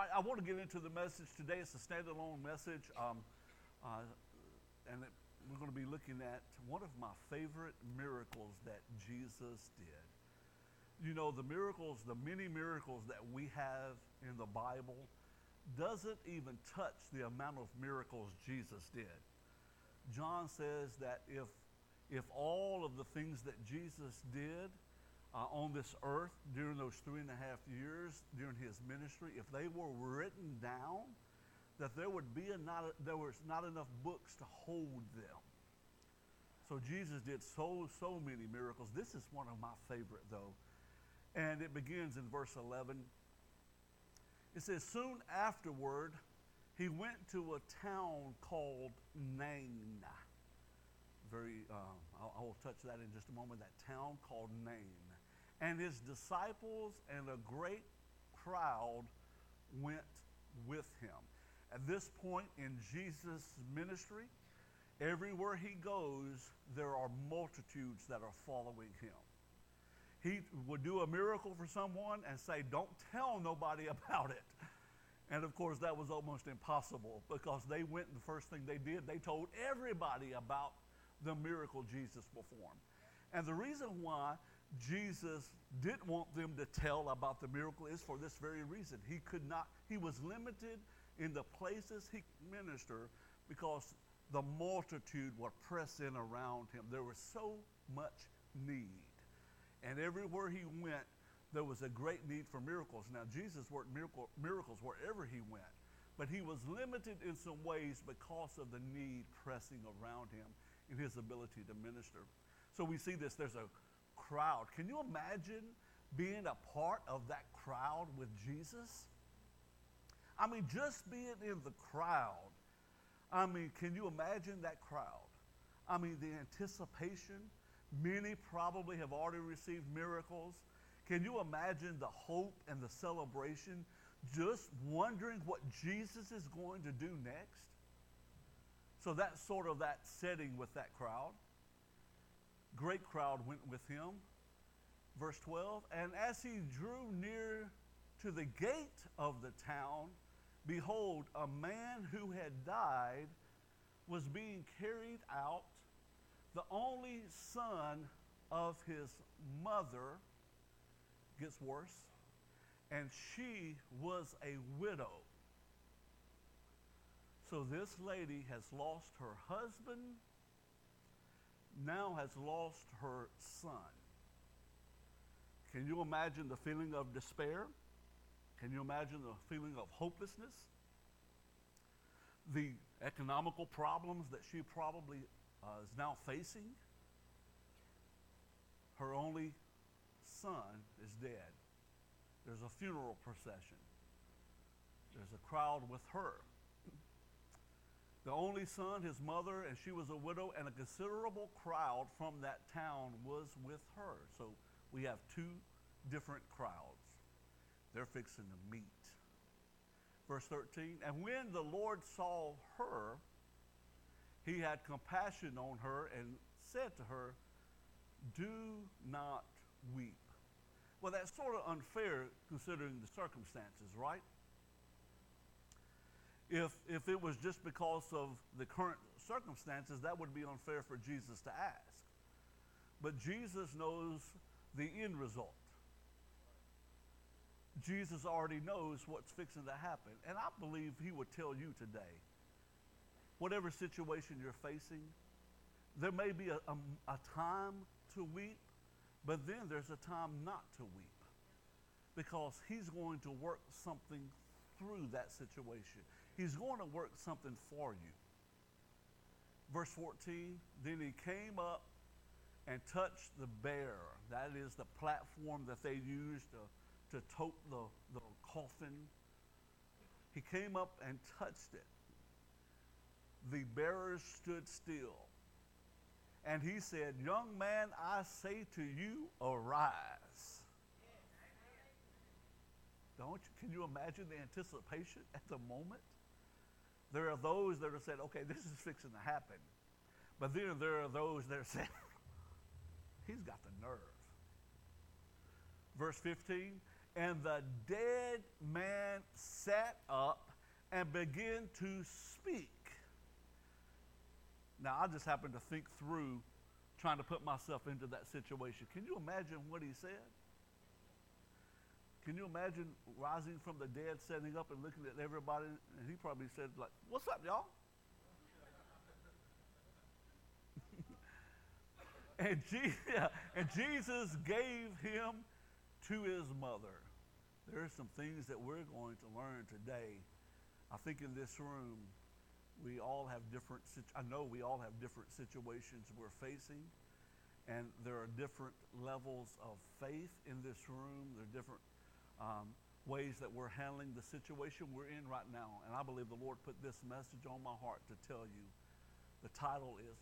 I, I want to get into the message today. It's a standalone message, um, uh, and it, we're going to be looking at one of my favorite miracles that Jesus did. You know, the miracles, the many miracles that we have in the Bible, doesn't even touch the amount of miracles Jesus did. John says that if, if all of the things that Jesus did uh, on this earth during those three and a half years during his ministry, if they were written down, that there would be a not, there was not enough books to hold them. So Jesus did so, so many miracles. This is one of my favorite, though. And it begins in verse 11. It says, Soon afterward, he went to a town called Nain. Very, uh, I'll, I will touch that in just a moment. That town called Nain. And his disciples and a great crowd went with him. At this point in Jesus' ministry, everywhere he goes, there are multitudes that are following him. He would do a miracle for someone and say, Don't tell nobody about it. And of course, that was almost impossible because they went and the first thing they did, they told everybody about the miracle Jesus performed. And the reason why Jesus didn't want them to tell about the miracle is for this very reason. He could not, he was limited in the places he ministered because the multitude would press in around him. There was so much need. And everywhere he went, there was a great need for miracles. Now, Jesus worked miracle, miracles wherever he went, but he was limited in some ways because of the need pressing around him in his ability to minister. So we see this there's a crowd. Can you imagine being a part of that crowd with Jesus? I mean, just being in the crowd. I mean, can you imagine that crowd? I mean, the anticipation. Many probably have already received miracles. Can you imagine the hope and the celebration? Just wondering what Jesus is going to do next. So that's sort of that setting with that crowd. Great crowd went with him. Verse 12, and as he drew near to the gate of the town, behold, a man who had died was being carried out, the only son of his mother, gets worse, and she was a widow. So this lady has lost her husband, now has lost her son. Can you imagine the feeling of despair? Can you imagine the feeling of hopelessness? The economical problems that she probably uh, is now facing? Her only son is dead. There's a funeral procession. There's a crowd with her. The only son, his mother, and she was a widow, and a considerable crowd from that town was with her. So we have two different crowds. They're fixing to meet. Verse 13, and when the Lord saw her, he had compassion on her and said to her, Do not weep. Well, that's sort of unfair considering the circumstances, right? If, if it was just because of the current circumstances, that would be unfair for Jesus to ask. But Jesus knows the end result. Jesus already knows what's fixing to happen. And I believe he would tell you today whatever situation you're facing, there may be a, a, a time to weep, but then there's a time not to weep because he's going to work something through that situation. He's going to work something for you. Verse 14, then he came up and touched the bear. That is the platform that they used to to tote the, the coffin. He came up and touched it. The bearers stood still. And he said, Young man, I say to you, arise. Don't you, can you imagine the anticipation at the moment? There are those that are saying, okay, this is fixing to happen. But then there are those that saying, he's got the nerve. Verse 15, And the dead man sat up and began to speak. Now, I just happened to think through trying to put myself into that situation. Can you imagine what he said? Can you imagine rising from the dead, standing up and looking at everybody? And he probably said, like, what's up, y'all? and, Je- and Jesus gave him to his mother. There are some things that we're going to learn today. I think in this room, we all have different, I know we all have different situations we're facing, and there are different levels of faith in this room. There are different um, ways that we're handling the situation we're in right now. And I believe the Lord put this message on my heart to tell you. The title is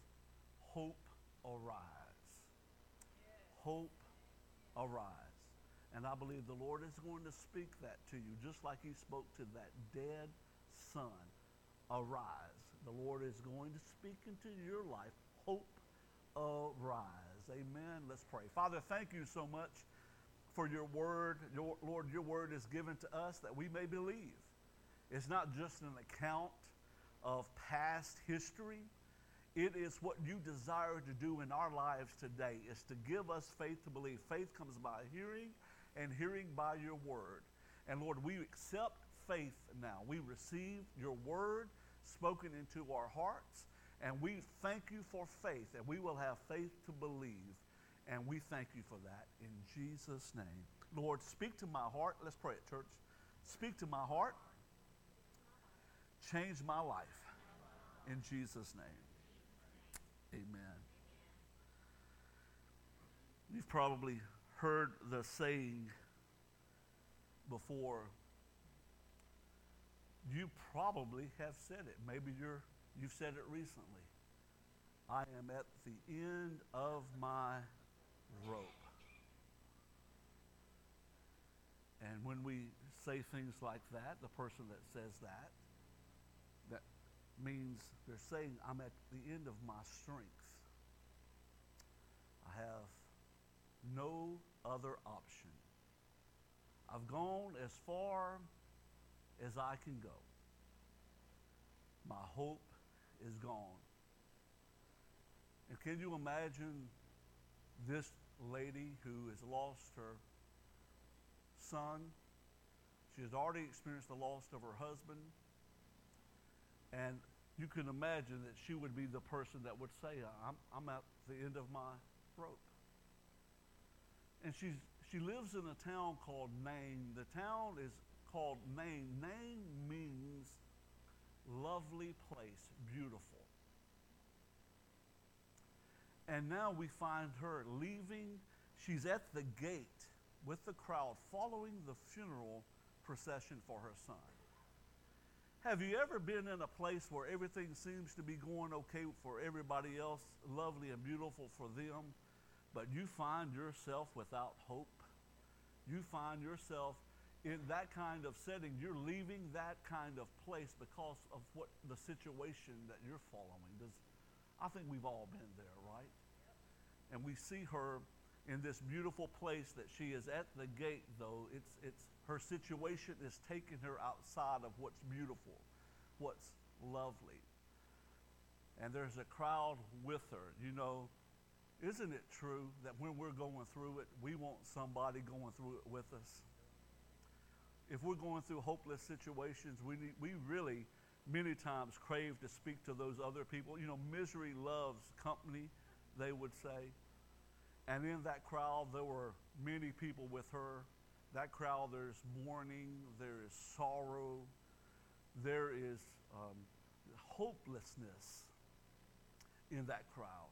Hope Arise. Hope Arise. And I believe the Lord is going to speak that to you, just like He spoke to that dead son. Arise. The Lord is going to speak into your life. Hope arise. Amen. Let's pray. Father, thank you so much for your word. Your, Lord, your word is given to us that we may believe. It's not just an account of past history. It is what you desire to do in our lives today, is to give us faith to believe. Faith comes by hearing, and hearing by your word. And Lord, we accept faith now. We receive your word spoken into our hearts, and we thank you for faith, and we will have faith to believe. And we thank you for that in Jesus' name. Lord, speak to my heart. Let's pray it, church. Speak to my heart. Change my life. In Jesus' name. Amen. You've probably heard the saying before. You probably have said it. Maybe you're, you've said it recently. I am at the end of my rope. And when we say things like that, the person that says that, that means they're saying, I'm at the end of my strength. I have no other option. I've gone as far as I can go. My hope is gone. And can you imagine this lady who has lost her son? She has already experienced the loss of her husband. And you can imagine that she would be the person that would say, I'm, I'm at the end of my rope. And she's, she lives in a town called Nain. The town is called Nain. Nain means lovely place, beautiful. And now we find her leaving. She's at the gate with the crowd following the funeral procession for her son. Have you ever been in a place where everything seems to be going okay for everybody else, lovely and beautiful for them, but you find yourself without hope? You find yourself in that kind of setting. You're leaving that kind of place because of what the situation that you're following. Does, I think we've all been there, right? And we see her in this beautiful place that she is at the gate, though. It's, it's, her situation is taking her outside of what's beautiful, what's lovely. And there's a crowd with her. You know, isn't it true that when we're going through it, we want somebody going through it with us? If we're going through hopeless situations, we, need, we really many times crave to speak to those other people. You know, misery loves company, they would say. And in that crowd, there were many people with her. That crowd, there's mourning, there is sorrow, there is um, hopelessness in that crowd.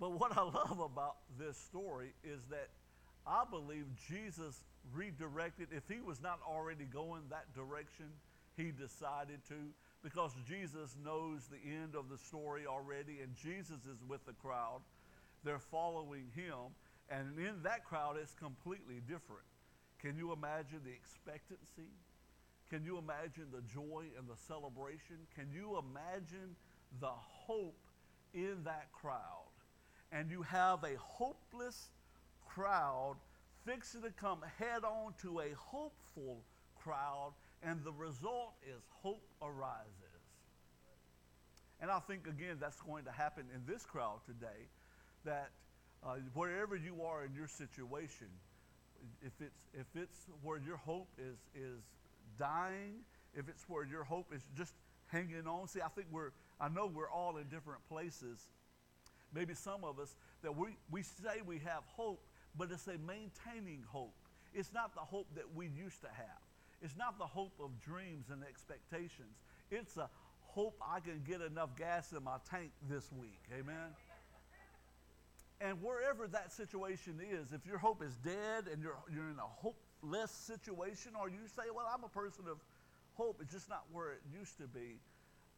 But what I love about this story is that I believe Jesus redirected, if he was not already going that direction, he decided to because Jesus knows the end of the story already and Jesus is with the crowd. They're following him. And in that crowd, it's completely different. Can you imagine the expectancy? Can you imagine the joy and the celebration? Can you imagine the hope in that crowd? And you have a hopeless crowd fixing to come head on to a hopeful crowd, and the result is hope arises. And I think, again, that's going to happen in this crowd today, that uh, wherever you are in your situation, if it's, if it's where your hope is, is dying, if it's where your hope is just hanging on. See, I think we're, I know we're all in different places. Maybe some of us that we, we say we have hope, but it's a maintaining hope. It's not the hope that we used to have. It's not the hope of dreams and expectations. It's a hope I can get enough gas in my tank this week. Amen. And wherever that situation is, if your hope is dead and you're, you're in a hopeless situation, or you say, Well, I'm a person of hope, it's just not where it used to be,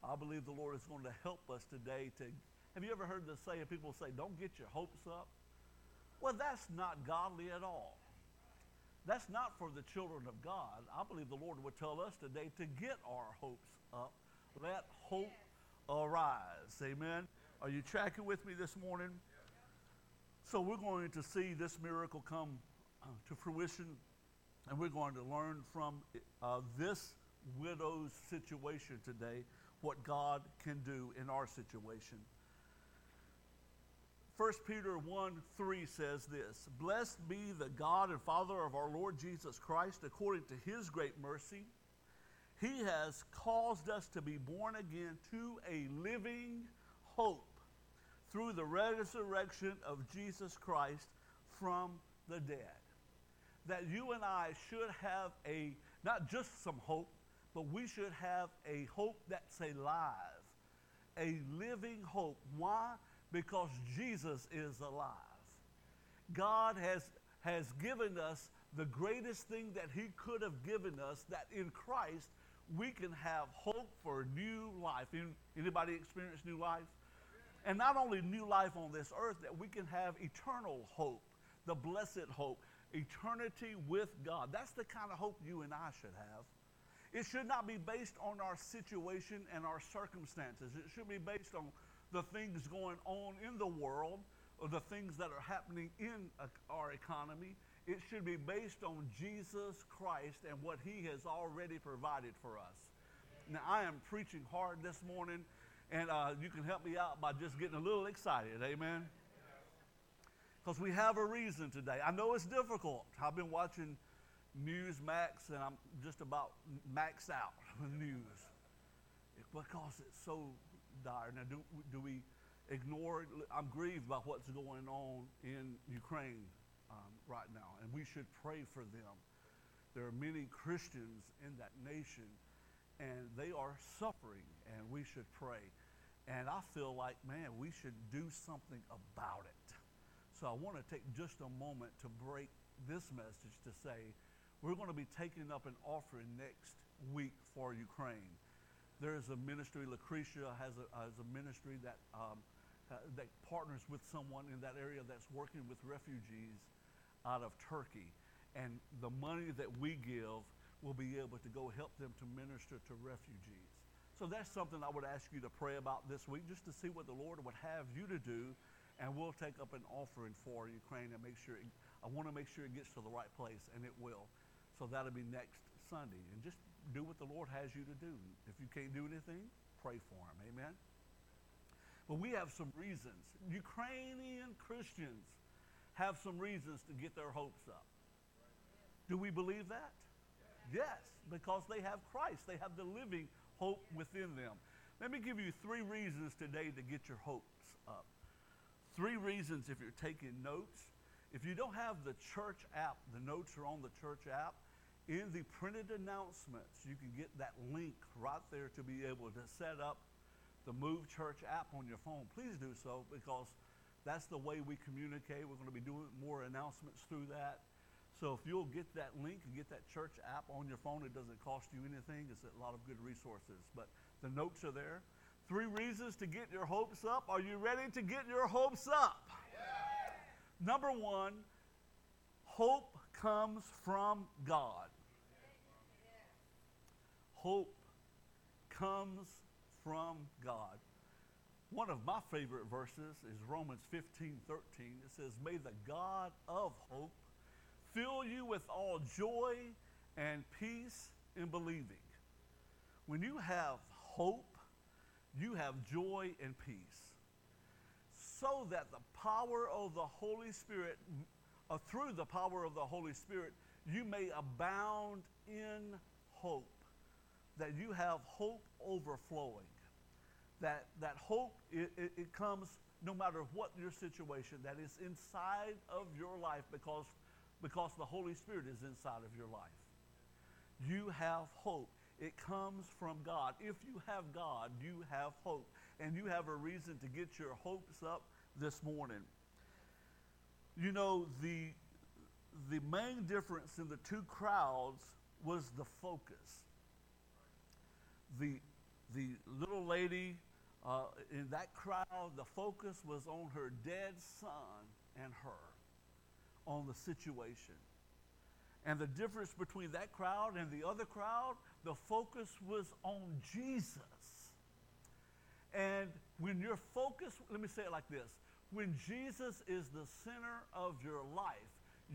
I believe the Lord is going to help us today to. Have you ever heard the saying? people say, Don't get your hopes up? Well, that's not godly at all. That's not for the children of God. I believe the Lord would tell us today to get our hopes up. Let hope arise. Amen. Are you tracking with me this morning? So we're going to see this miracle come uh, to fruition, and we're going to learn from uh, this widow's situation today what God can do in our situation. 1 Peter 1 3 says this Blessed be the God and Father of our Lord Jesus Christ, according to his great mercy. He has caused us to be born again to a living hope through the resurrection of Jesus Christ from the dead. That you and I should have a, not just some hope, but we should have a hope that's alive, a living hope. Why? Because Jesus is alive. God has, has given us the greatest thing that He could have given us, that in Christ we can have hope for new life. Anybody experience new life? And not only new life on this earth, that we can have eternal hope, the blessed hope, eternity with God. That's the kind of hope you and I should have. It should not be based on our situation and our circumstances. It should be based on the things going on in the world or the things that are happening in our economy. It should be based on Jesus Christ and what he has already provided for us. Now, I am preaching hard this morning, and uh, you can help me out by just getting a little excited. Amen? Because we have a reason today. I know it's difficult. I've been watching Newsmax, and I'm just about maxed out with news because it's so dire. Now, do, do we ignore it? I'm grieved by what's going on in Ukraine um, right now, and we should pray for them. There are many Christians in that nation, and they are suffering, and we should pray. And I feel like, man, we should do something about it. So I want to take just a moment to break this message to say, we're going to be taking up an offering next week for Ukraine. There is a ministry, Lucretia has a, has a ministry that, um, that partners with someone in that area that's working with refugees out of Turkey. And the money that we give will be able to go help them to minister to refugees. So that's something I would ask you to pray about this week, just to see what the Lord would have you to do. And we'll take up an offering for Ukraine and make sure, it, I want to make sure it gets to the right place, and it will. So that'll be next Sunday. And just do what the Lord has you to do. If you can't do anything, pray for him. Amen? But we have some reasons. Ukrainian Christians have some reasons to get their hopes up. Do we believe that? Yes, because they have Christ. They have the living hope within them. Let me give you three reasons today to get your hopes up. Three reasons if you're taking notes. If you don't have the church app, the notes are on the church app. In the printed announcements, you can get that link right there to be able to set up the Move Church app on your phone. Please do so because that's the way we communicate. We're going to be doing more announcements through that. So if you'll get that link and get that church app on your phone, it doesn't cost you anything. It's a lot of good resources. But the notes are there. Three reasons to get your hopes up. Are you ready to get your hopes up? Yeah. Number one, hope comes from God hope comes from God. One of my favorite verses is Romans 15 13. It says, May the God of hope fill you with all joy and peace in believing. When you have hope, you have joy and peace. So that the power of the Holy Spirit, uh, through the power of the Holy Spirit, you may abound in hope. That you have hope overflowing. That, that hope, it, it, it comes no matter what your situation, that is inside of your life because, because the Holy Spirit is inside of your life. You have hope. It comes from God. If you have God, you have hope. And you have a reason to get your hopes up this morning. You know, the, the main difference in the two crowds was the focus. The, the little lady uh, in that crowd, the focus was on her dead son and her, on the situation. And the difference between that crowd and the other crowd, the focus was on Jesus. And when your focus, let me say it like this when Jesus is the center of your life,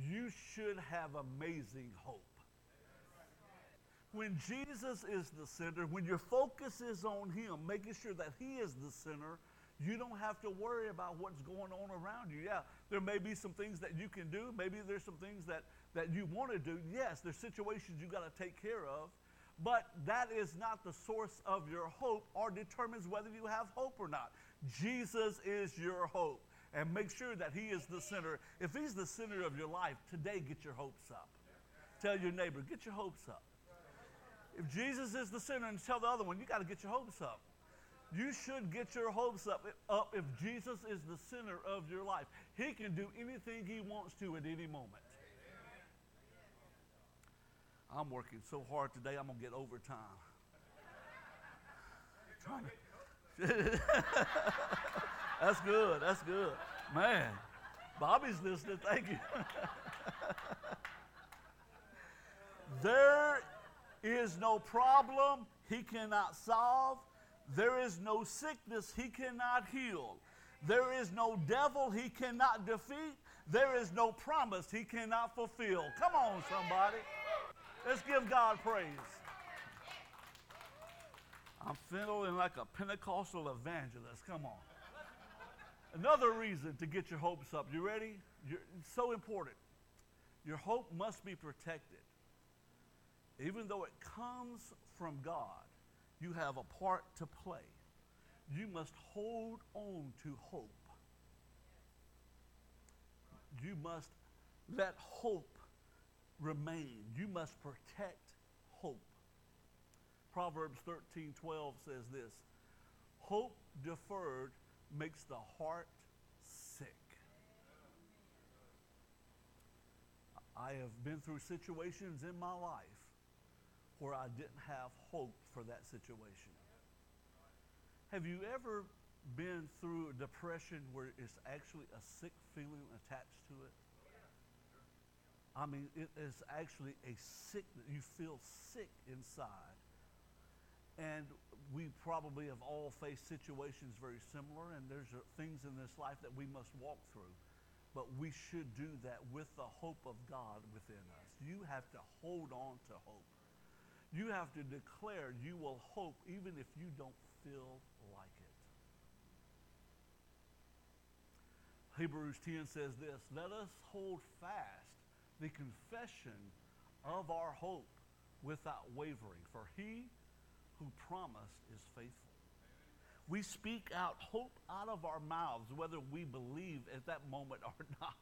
you should have amazing hope. When Jesus is the center, when your focus is on Him, making sure that He is the center, you don't have to worry about what's going on around you. Yeah, there may be some things that you can do. Maybe there's some things that, that you want to do. Yes, there's situations you got to take care of. But that is not the source of your hope or determines whether you have hope or not. Jesus is your hope. And make sure that He is the center. If He's the center of your life, today get your hopes up. Tell your neighbor, get your hopes up. If Jesus is the center, and tell the other one, you got to get your hopes up. You should get your hopes up, up if Jesus is the center of your life. He can do anything he wants to at any moment. I'm working so hard today, I'm going to get overtime. That's good. That's good. Man, Bobby's listening. Thank you. there is no problem he cannot solve. There is no sickness he cannot heal. There is no devil he cannot defeat. There is no promise he cannot fulfill. Come on, somebody. Let's give God praise. I'm feeling like a Pentecostal evangelist. Come on. Another reason to get your hopes up. You ready? You're, it's so important. Your hope must be protected. Even though it comes from God, you have a part to play. You must hold on to hope. You must let hope remain. You must protect hope. Proverbs 13 12 says this Hope deferred makes the heart sick. I have been through situations in my life where I didn't have hope for that situation. Have you ever been through a depression where it's actually a sick feeling attached to it? I mean, it is actually a sickness. You feel sick inside. And we probably have all faced situations very similar, and there's things in this life that we must walk through. But we should do that with the hope of God within us. You have to hold on to hope. You have to declare you will hope even if you don't feel like it. Hebrews 10 says this Let us hold fast the confession of our hope without wavering, for he who promised is faithful. We speak out hope out of our mouths, whether we believe at that moment or not.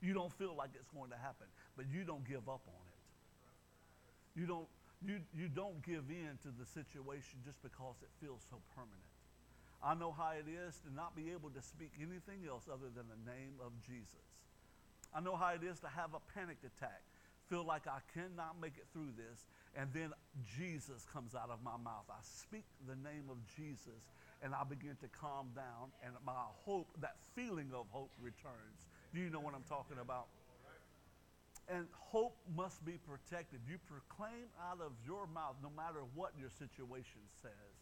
You don't feel like it's going to happen, but you don't give up on it. You don't, you, you don't give in to the situation just because it feels so permanent. I know how it is to not be able to speak anything else other than the name of Jesus. I know how it is to have a panic attack, feel like I cannot make it through this, and then Jesus comes out of my mouth. I speak the name of Jesus, and I begin to calm down, and my hope, that feeling of hope returns. Do you know what I'm talking about? And hope must be protected. You proclaim out of your mouth no matter what your situation says.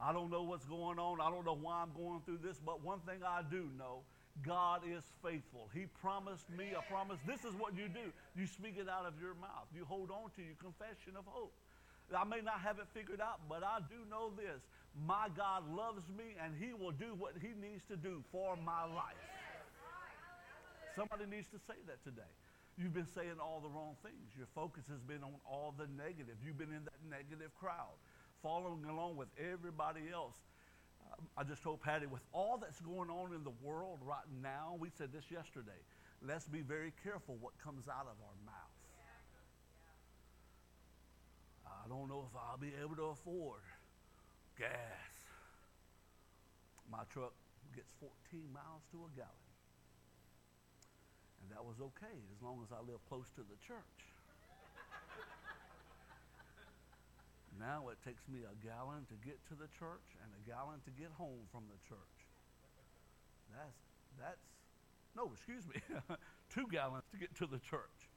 I don't know what's going on. I don't know why I'm going through this, but one thing I do know God is faithful. He promised me a promise. This is what you do. You speak it out of your mouth. You hold on to your confession of hope. I may not have it figured out, but I do know this. My God loves me and he will do what he needs to do for my life. Somebody needs to say that today. You've been saying all the wrong things. Your focus has been on all the negative. You've been in that negative crowd, following along with everybody else. Uh, I just told Patty, with all that's going on in the world right now, we said this yesterday. Let's be very careful what comes out of our mouth. I don't know if I'll be able to afford gas. My truck gets 14 miles to a gallon. And that was okay as long as I lived close to the church. now it takes me a gallon to get to the church and a gallon to get home from the church. That's, that's, no, excuse me, two gallons to get to the church,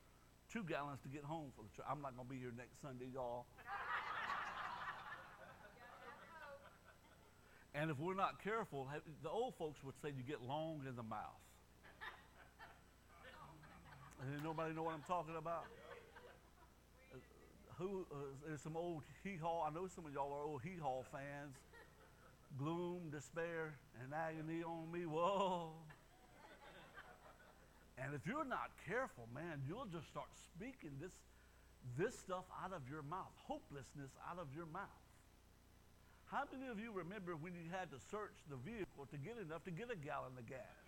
two gallons to get home from the church. I'm not going to be here next Sunday, y'all. and if we're not careful, the old folks would say you get long in the mouth. And nobody know what I'm talking about? Uh, who? Uh, there's some old hee haw. I know some of y'all are old hee haw fans. Gloom, despair, and agony on me. Whoa. And if you're not careful, man, you'll just start speaking this, this stuff out of your mouth, hopelessness out of your mouth. How many of you remember when you had to search the vehicle to get enough to get a gallon of gas?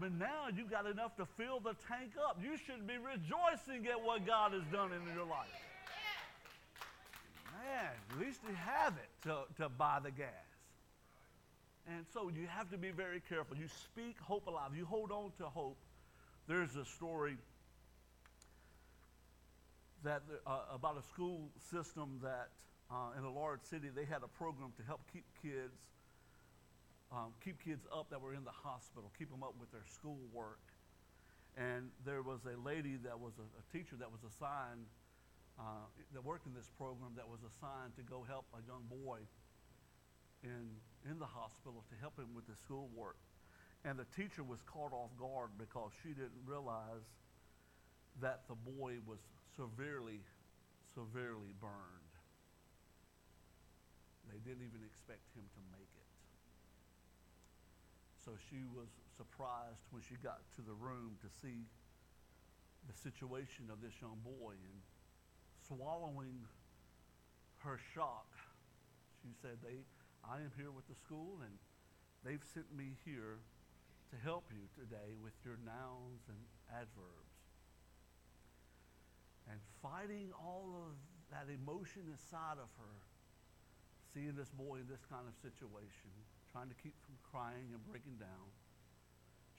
But now you've got enough to fill the tank up. You should be rejoicing at what God has done in your life. Man, at least you have it to, to buy the gas. And so you have to be very careful. You speak hope alive. You hold on to hope. There's a story that uh, about a school system that uh, in a large city they had a program to help keep kids um, keep kids up that were in the hospital, keep them up with their schoolwork. And there was a lady that was a, a teacher that was assigned, uh, that worked in this program, that was assigned to go help a young boy in, in the hospital to help him with his schoolwork. And the teacher was caught off guard because she didn't realize that the boy was severely, severely burned. They didn't even expect him to make it. So she was surprised when she got to the room to see the situation of this young boy and swallowing her shock, she said, they, I am here with the school and they've sent me here to help you today with your nouns and adverbs. And fighting all of that emotion inside of her, seeing this boy in this kind of situation, trying to keep from crying and breaking down,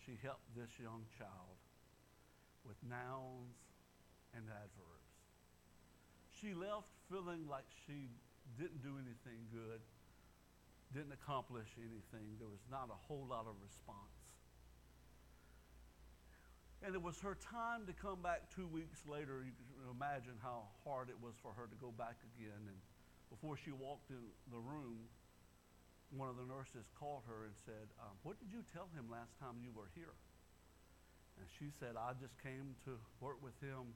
she helped this young child with nouns and adverbs. She left feeling like she didn't do anything good, didn't accomplish anything. There was not a whole lot of response. And it was her time to come back two weeks later. You can imagine how hard it was for her to go back again. And before she walked in the room, one of the nurses called her and said, um, What did you tell him last time you were here? And she said, I just came to work with him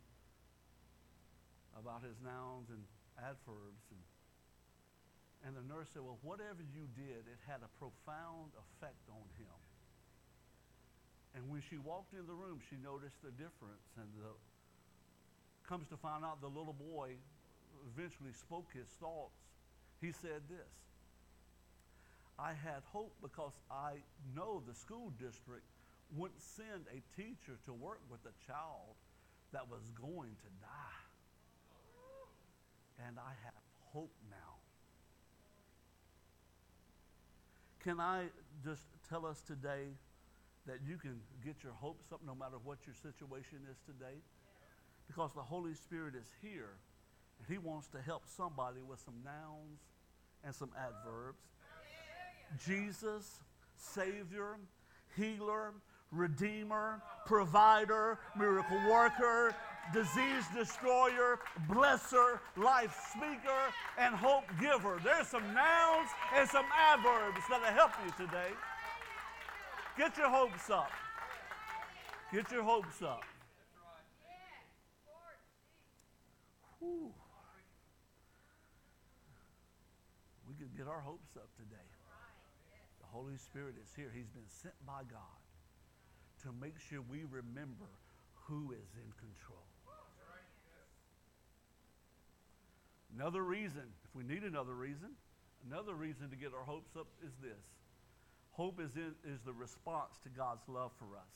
about his nouns and adverbs. And, and the nurse said, Well, whatever you did, it had a profound effect on him. And when she walked in the room, she noticed the difference. And the, comes to find out the little boy eventually spoke his thoughts. He said this I had hope because I know the school district wouldn't send a teacher to work with a child that was going to die. And I have hope now. Can I just tell us today that you can get your hopes up no matter what your situation is today? Because the Holy Spirit is here and He wants to help somebody with some nouns and some adverbs Jesus, Savior, Healer, Redeemer, Provider, Miracle Worker, Disease Destroyer, Blesser, Life Speaker, and Hope Giver. There's some nouns and some adverbs that'll help you today. Get your hopes up. Get your hopes up. Whew. We could get our hopes up Holy Spirit is here. He's been sent by God to make sure we remember who is in control. Another reason, if we need another reason, another reason to get our hopes up is this. Hope is, in, is the response to God's love for us.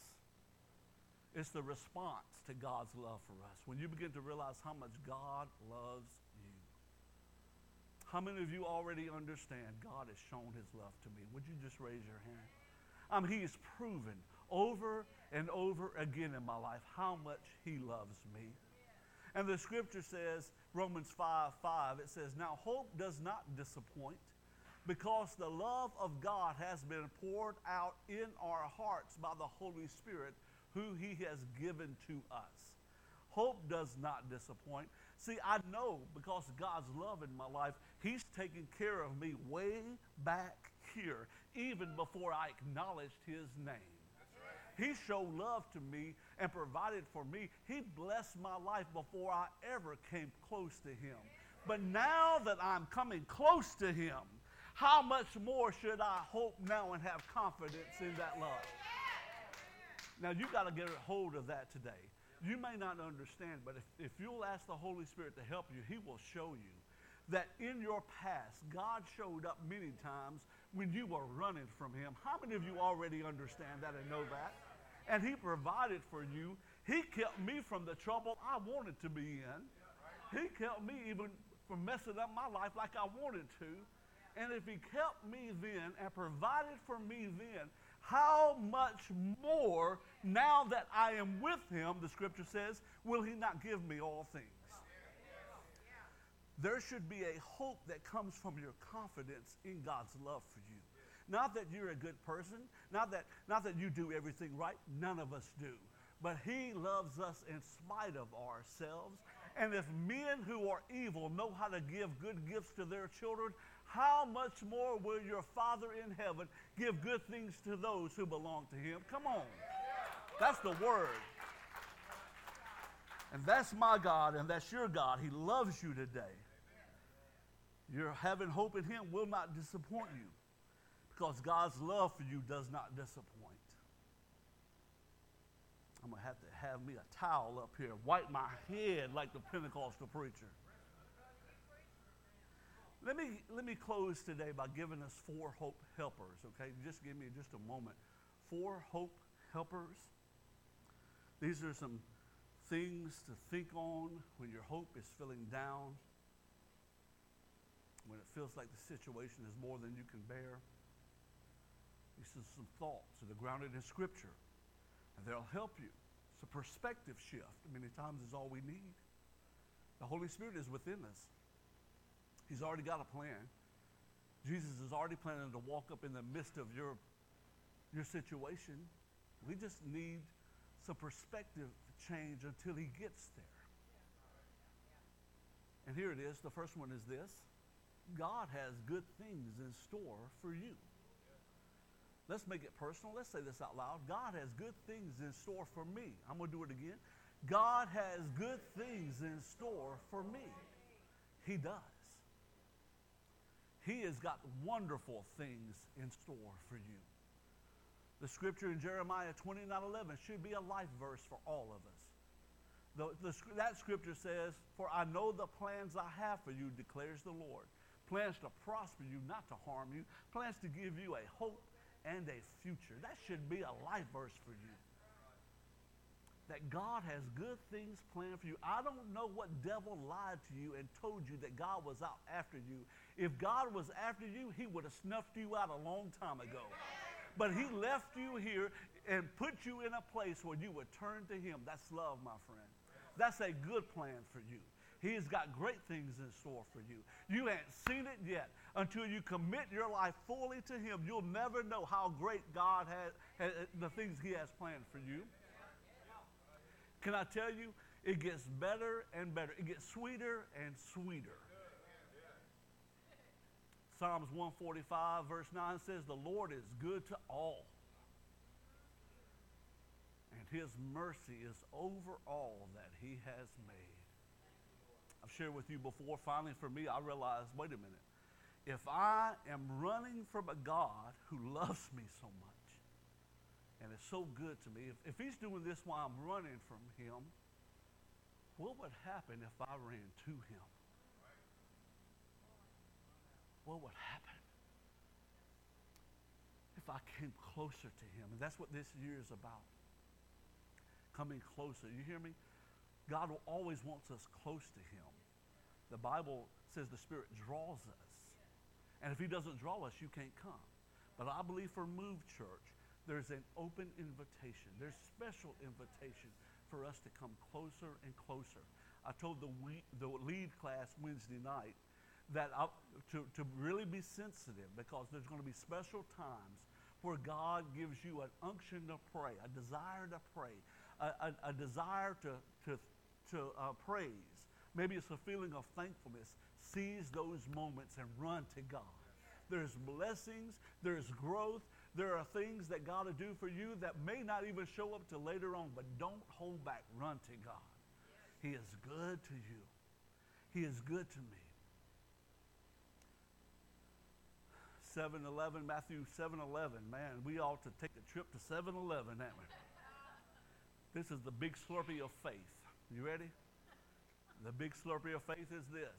It's the response to God's love for us. When you begin to realize how much God loves. How many of you already understand God has shown his love to me? Would you just raise your hand? Mean, he has proven over and over again in my life how much he loves me. And the scripture says, Romans 5 5, it says, Now hope does not disappoint because the love of God has been poured out in our hearts by the Holy Spirit who he has given to us. Hope does not disappoint. See, I know because God's love in my life, he's taken care of me way back here, even before I acknowledged his name. He showed love to me and provided for me. He blessed my life before I ever came close to him. But now that I'm coming close to him, how much more should I hope now and have confidence in that love? Now, you've got to get a hold of that today. You may not understand, but if, if you'll ask the Holy Spirit to help you, He will show you that in your past, God showed up many times when you were running from Him. How many of you already understand that and know that? And He provided for you. He kept me from the trouble I wanted to be in. He kept me even from messing up my life like I wanted to. And if He kept me then and provided for me then, how much more now that I am with him, the scripture says, will he not give me all things? There should be a hope that comes from your confidence in God's love for you. Not that you're a good person, not that, not that you do everything right, none of us do. But he loves us in spite of ourselves. And if men who are evil know how to give good gifts to their children, how much more will your Father in heaven give good things to those who belong to him? Come on. That's the word. And that's my God, and that's your God. He loves you today. Your having hope in him will not disappoint you because God's love for you does not disappoint. I'm going to have to have me a towel up here, wipe my head like the Pentecostal preacher. Let me, let me close today by giving us four hope helpers, okay? Just give me just a moment. Four hope helpers. These are some things to think on when your hope is feeling down, when it feels like the situation is more than you can bear. These are some thoughts that are grounded in Scripture, and they'll help you. It's a perspective shift. Many times is all we need. The Holy Spirit is within us. He's already got a plan. Jesus is already planning to walk up in the midst of your, your situation. We just need some perspective change until he gets there. And here it is. The first one is this God has good things in store for you. Let's make it personal. Let's say this out loud. God has good things in store for me. I'm going to do it again. God has good things in store for me. He does. He has got wonderful things in store for you. The scripture in Jeremiah 29 11 should be a life verse for all of us. The, the, that scripture says, For I know the plans I have for you, declares the Lord. Plans to prosper you, not to harm you. Plans to give you a hope and a future. That should be a life verse for you that God has good things planned for you. I don't know what devil lied to you and told you that God was out after you. If God was after you, he would have snuffed you out a long time ago. But he left you here and put you in a place where you would turn to him. That's love, my friend. That's a good plan for you. He's got great things in store for you. You ain't seen it yet. Until you commit your life fully to Him, you'll never know how great God has, has the things He has planned for you. Can I tell you, it gets better and better. It gets sweeter and sweeter. Psalms 145, verse 9 says, The Lord is good to all. And his mercy is over all that He has made. I've shared with you before, finally for me, I realized wait a minute. If I am running from a God who loves me so much and is so good to me, if, if He's doing this while I'm running from Him, what would happen if I ran to Him? What would happen? if I came closer to him. And that's what this year is about. Coming closer. You hear me? God always wants us close to him. The Bible says the Spirit draws us. And if he doesn't draw us, you can't come. But I believe for Move Church, there's an open invitation. There's special invitation for us to come closer and closer. I told the, we, the lead class Wednesday night that I, to, to really be sensitive because there's going to be special times where God gives you an unction to pray, a desire to pray, a, a, a desire to, to, to uh, praise. Maybe it's a feeling of thankfulness. Seize those moments and run to God. There's blessings, there's growth, there are things that God will do for you that may not even show up till later on, but don't hold back. Run to God. He is good to you. He is good to me. 7 Eleven, Matthew 7 11. Man, we ought to take a trip to 7 Eleven, that we? This is the big slurpee of faith. You ready? The big slurpee of faith is this.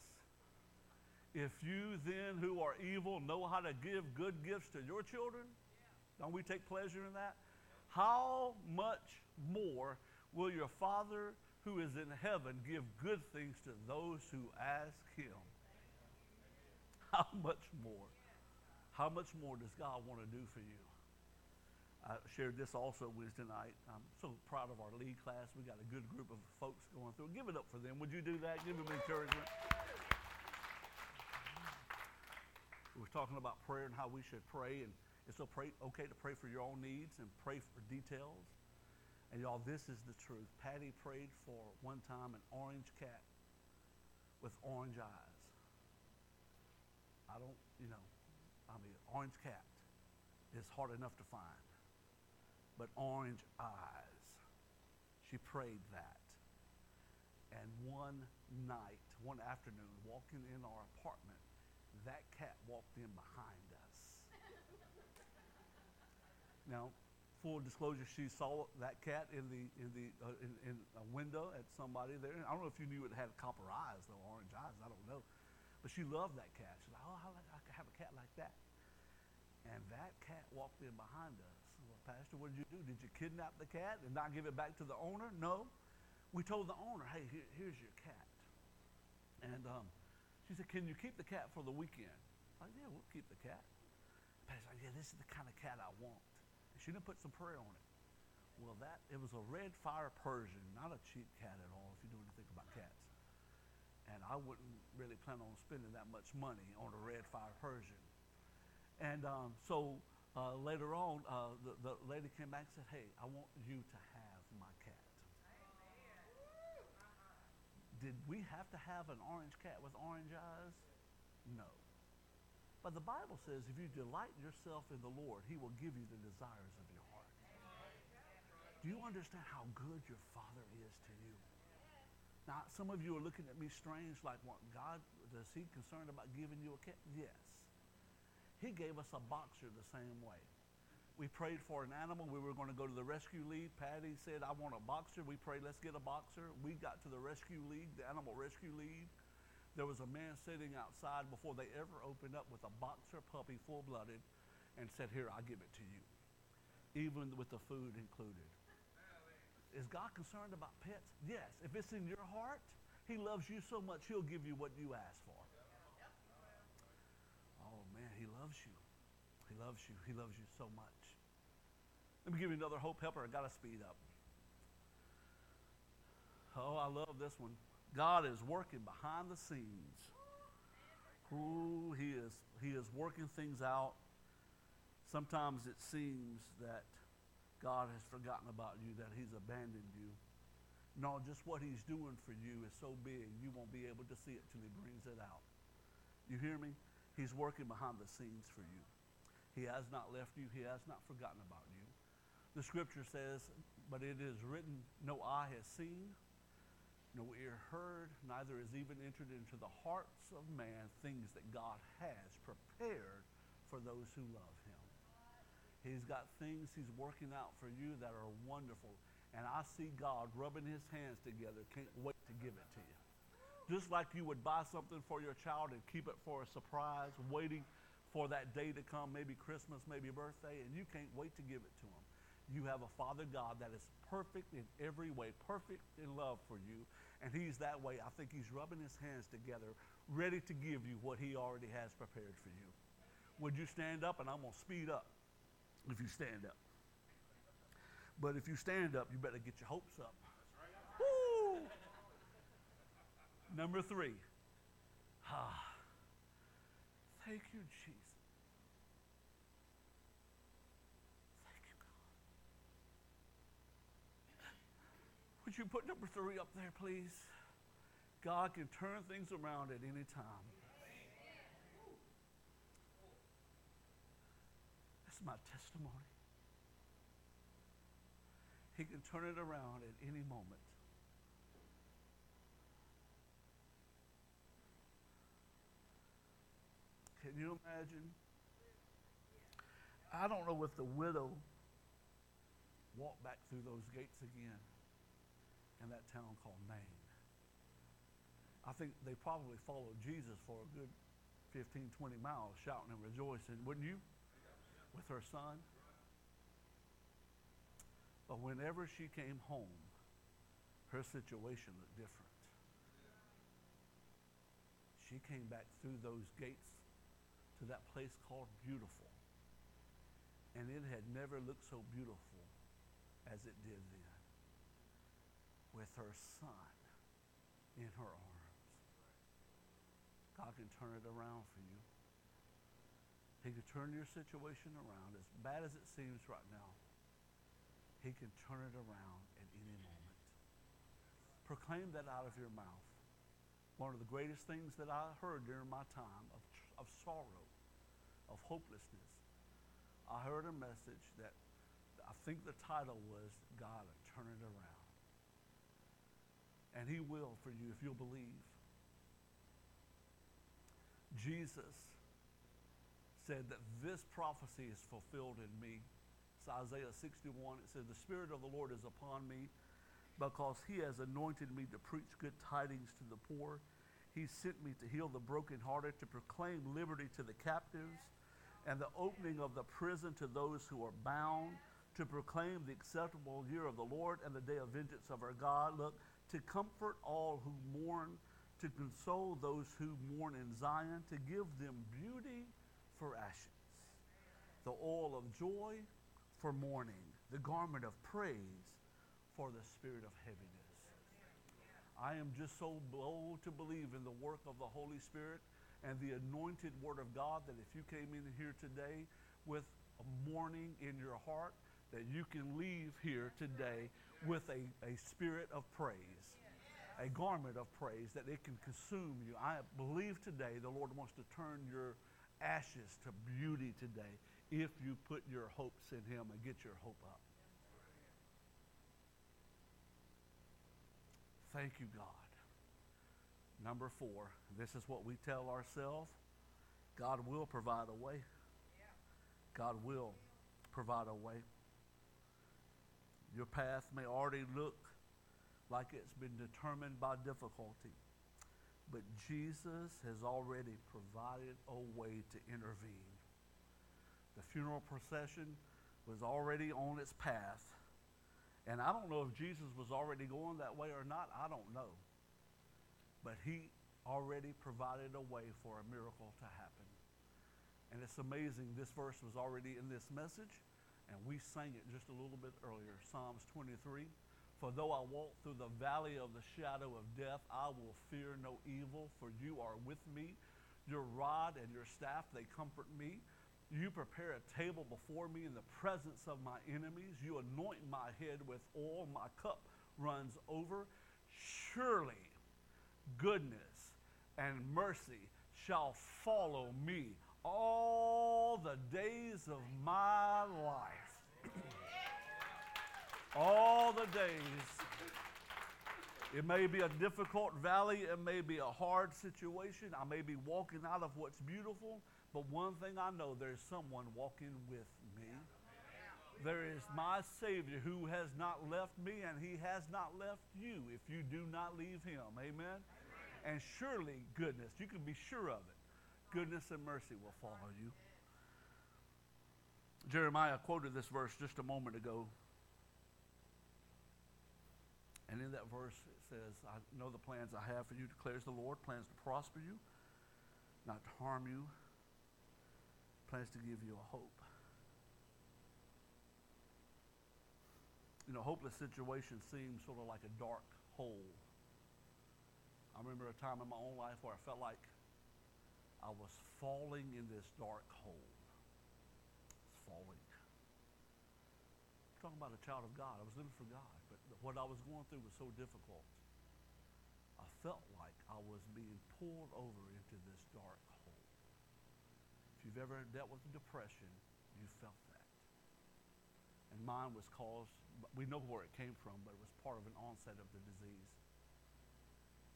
If you then who are evil know how to give good gifts to your children, don't we take pleasure in that? How much more will your Father who is in heaven give good things to those who ask him? How much more? How much more does God want to do for you? I shared this also Wednesday night. I'm so proud of our lead class. We got a good group of folks going through. Give it up for them. Would you do that? Give them encouragement. We're talking about prayer and how we should pray, and it's okay to pray for your own needs and pray for details. And y'all, this is the truth. Patty prayed for one time an orange cat with orange eyes. I don't, you know, orange cat is hard enough to find, but orange eyes. She prayed that. And one night, one afternoon, walking in our apartment, that cat walked in behind us. now, full disclosure, she saw that cat in the in the uh, in, in, a window at somebody there. I don't know if you knew it had copper eyes, though orange eyes. I don't know, but she loved that cat. She's like, oh, I, like, I could have a cat like that. And that cat walked in behind us. Well, Pastor, what did you do? Did you kidnap the cat and not give it back to the owner? No. We told the owner, hey, here, here's your cat. And um, she said, can you keep the cat for the weekend? I said, yeah, we'll keep the cat. Pastor said, yeah, this is the kind of cat I want. And she didn't put some prayer on it. Well, that it was a red fire Persian, not a cheap cat at all, if you know anything about cats. And I wouldn't really plan on spending that much money on a red fire Persian. And um, so uh, later on, uh, the, the lady came back and said, Hey, I want you to have my cat. Did we have to have an orange cat with orange eyes? No. But the Bible says if you delight yourself in the Lord, he will give you the desires of your heart. Do you understand how good your Father is to you? Now, some of you are looking at me strange, like, what, God, is he concerned about giving you a cat? Yes. He gave us a boxer the same way. We prayed for an animal. We were going to go to the rescue league. Patty said, I want a boxer. We prayed, let's get a boxer. We got to the rescue league, the animal rescue league. There was a man sitting outside before they ever opened up with a boxer puppy, full blooded, and said, Here, I'll give it to you, even with the food included. Is God concerned about pets? Yes. If it's in your heart, He loves you so much, He'll give you what you ask for man, he loves you. He loves you. He loves you so much. Let me give you another hope helper. I got to speed up. Oh, I love this one. God is working behind the scenes. Ooh, he is he is working things out. Sometimes it seems that God has forgotten about you, that he's abandoned you. No, just what he's doing for you is so big, you won't be able to see it till he brings it out. You hear me? He's working behind the scenes for you. He has not left you. He has not forgotten about you. The scripture says, But it is written, no eye has seen, no ear heard, neither has even entered into the hearts of man things that God has prepared for those who love him. He's got things he's working out for you that are wonderful. And I see God rubbing his hands together. Can't wait to give it to you. Just like you would buy something for your child and keep it for a surprise, waiting for that day to come, maybe Christmas, maybe birthday, and you can't wait to give it to them. You have a Father God that is perfect in every way, perfect in love for you. And He's that way. I think He's rubbing His hands together, ready to give you what He already has prepared for you. Would you stand up? And I'm going to speed up if you stand up. But if you stand up, you better get your hopes up. Number three. Ah. Thank you, Jesus. Thank you, God. Would you put number three up there, please? God can turn things around at any time. That's my testimony. He can turn it around at any moment. Can you imagine? I don't know if the widow walked back through those gates again in that town called Nain. I think they probably followed Jesus for a good 15, 20 miles, shouting and rejoicing, wouldn't you? With her son. But whenever she came home, her situation looked different. She came back through those gates to that place called Beautiful. And it had never looked so beautiful as it did then, with her son in her arms. God can turn it around for you. He can turn your situation around, as bad as it seems right now. He can turn it around at any moment. Proclaim that out of your mouth. One of the greatest things that I heard during my time of, of sorrow of hopelessness, I heard a message that I think the title was God turn it around. And he will for you if you'll believe. Jesus said that this prophecy is fulfilled in me. It's Isaiah 61. It says, The Spirit of the Lord is upon me because he has anointed me to preach good tidings to the poor. He sent me to heal the brokenhearted, to proclaim liberty to the captives and the opening of the prison to those who are bound, to proclaim the acceptable year of the Lord and the day of vengeance of our God. Look, to comfort all who mourn, to console those who mourn in Zion, to give them beauty for ashes, the oil of joy for mourning, the garment of praise for the spirit of heaviness. I am just so bold to believe in the work of the Holy Spirit and the anointed word of God that if you came in here today with a mourning in your heart, that you can leave here today with a, a spirit of praise, a garment of praise, that it can consume you. I believe today the Lord wants to turn your ashes to beauty today if you put your hopes in Him and get your hope up. Thank you, God. Number four, this is what we tell ourselves God will provide a way. God will provide a way. Your path may already look like it's been determined by difficulty, but Jesus has already provided a way to intervene. The funeral procession was already on its path. And I don't know if Jesus was already going that way or not. I don't know. But he already provided a way for a miracle to happen. And it's amazing. This verse was already in this message, and we sang it just a little bit earlier Psalms 23. For though I walk through the valley of the shadow of death, I will fear no evil, for you are with me. Your rod and your staff, they comfort me. You prepare a table before me in the presence of my enemies. You anoint my head with oil. My cup runs over. Surely goodness and mercy shall follow me all the days of my life. all the days. It may be a difficult valley, it may be a hard situation. I may be walking out of what's beautiful, but one thing I know there's someone walking with me. There is my Savior who has not left me, and He has not left you if you do not leave Him. Amen? And surely goodness, you can be sure of it, goodness and mercy will follow you. Jeremiah quoted this verse just a moment ago. And in that verse, it says, I know the plans I have for you, declares the Lord, plans to prosper you, not to harm you, plans to give you a hope. You know, hopeless situations seem sort of like a dark hole. I remember a time in my own life where I felt like I was falling in this dark hole. Falling. I'm talking about a child of God. I was living for God but what I was going through was so difficult. I felt like I was being pulled over into this dark hole. If you've ever dealt with depression, you felt that. And mine was caused, we know where it came from, but it was part of an onset of the disease.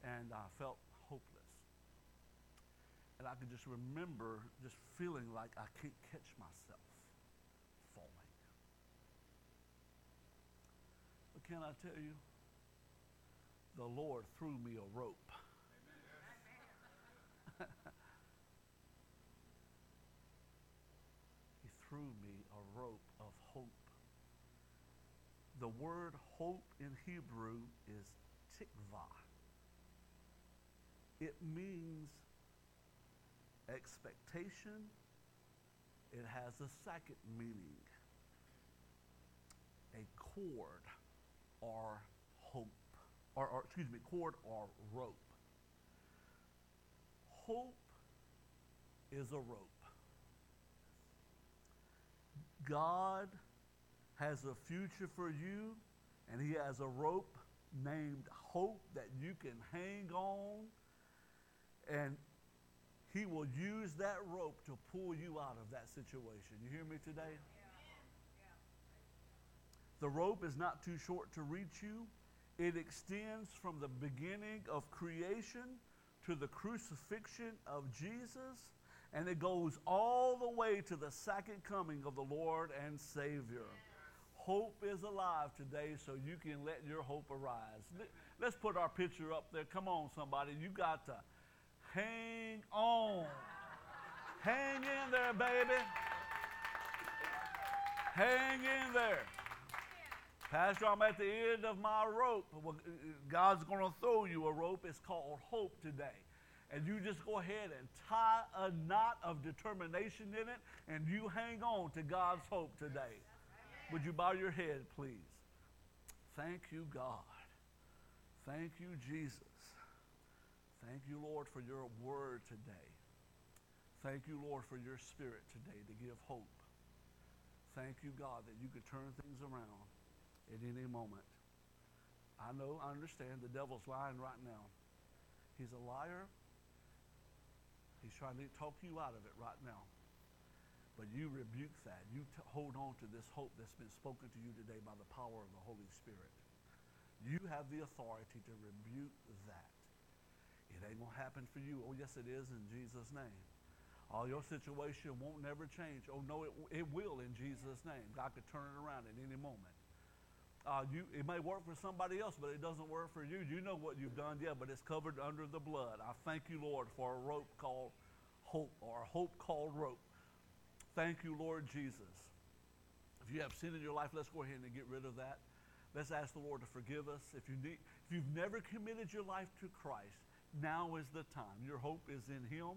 And I felt hopeless. And I could just remember just feeling like I can't catch myself. Falling. But can I tell you? The Lord threw me a rope. he threw me a rope of hope. The word hope in Hebrew is tikvah. It means expectation. It has a second meaning a cord or hope, or, or excuse me, cord or rope. Hope is a rope. God has a future for you, and He has a rope named hope that you can hang on, and He will use that rope to pull you out of that situation. You hear me today? The rope is not too short to reach you. It extends from the beginning of creation to the crucifixion of Jesus, and it goes all the way to the second coming of the Lord and Savior. Hope is alive today, so you can let your hope arise. Let's put our picture up there. Come on, somebody. You got to hang on. Hang in there, baby. Hang in there. Pastor, I'm at the end of my rope. Well, uh, God's going to throw you a rope. It's called hope today. And you just go ahead and tie a knot of determination in it, and you hang on to God's hope today. Would you bow your head, please? Thank you, God. Thank you, Jesus. Thank you, Lord, for your word today. Thank you, Lord, for your spirit today to give hope. Thank you, God, that you could turn things around at any moment. I know, I understand the devil's lying right now. He's a liar. He's trying to talk you out of it right now. But you rebuke that. You t- hold on to this hope that's been spoken to you today by the power of the Holy Spirit. You have the authority to rebuke that. It ain't going to happen for you. Oh, yes, it is in Jesus' name. All your situation won't never change. Oh, no, it, it will in Jesus' name. God could turn it around at any moment. Uh, you, it may work for somebody else, but it doesn't work for you. You know what you've done, yeah, but it's covered under the blood. I thank you, Lord, for a rope called hope, or a hope called rope. Thank you, Lord Jesus. If you have sin in your life, let's go ahead and get rid of that. Let's ask the Lord to forgive us. If, you need, if you've never committed your life to Christ, now is the time. Your hope is in Him.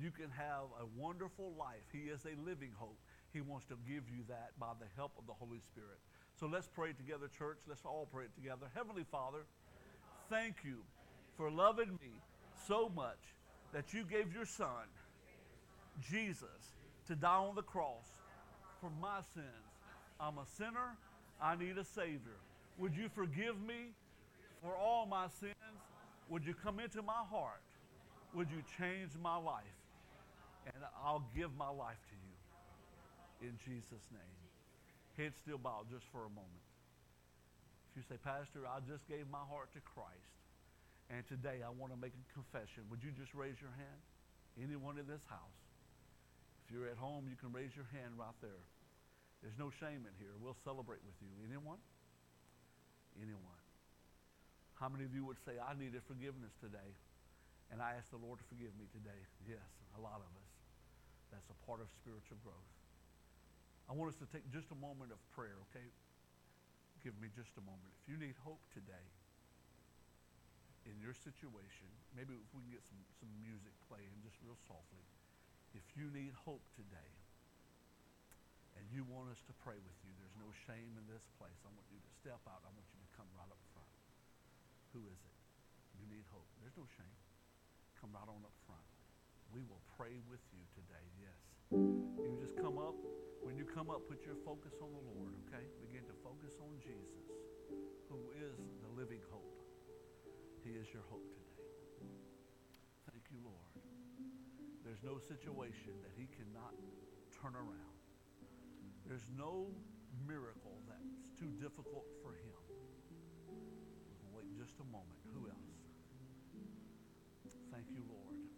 You can have a wonderful life. He is a living hope. He wants to give you that by the help of the Holy Spirit. So let's pray together, church. Let's all pray together. Heavenly Father, thank you for loving me so much that you gave your Son, Jesus, to die on the cross for my sins. I'm a sinner. I need a Savior. Would you forgive me for all my sins? Would you come into my heart? Would you change my life? And I'll give my life to you. In Jesus' name. Head still bowed just for a moment. If you say, Pastor, I just gave my heart to Christ, and today I want to make a confession, would you just raise your hand? Anyone in this house? If you're at home, you can raise your hand right there. There's no shame in here. We'll celebrate with you. Anyone? Anyone? How many of you would say, I needed forgiveness today? And I asked the Lord to forgive me today. Yes, a lot of us. That's a part of spiritual growth. I want us to take just a moment of prayer, okay? Give me just a moment. If you need hope today in your situation, maybe if we can get some, some music playing just real softly. If you need hope today and you want us to pray with you, there's no shame in this place. I want you to step out. I want you to come right up who is it? You need hope. There's no shame. Come right on up front. We will pray with you today, yes. You just come up. When you come up, put your focus on the Lord, okay? Begin to focus on Jesus, who is the living hope. He is your hope today. Thank you, Lord. There's no situation that he cannot turn around. There's no miracle that's too difficult for him just a moment. Who else? Thank you, Lord.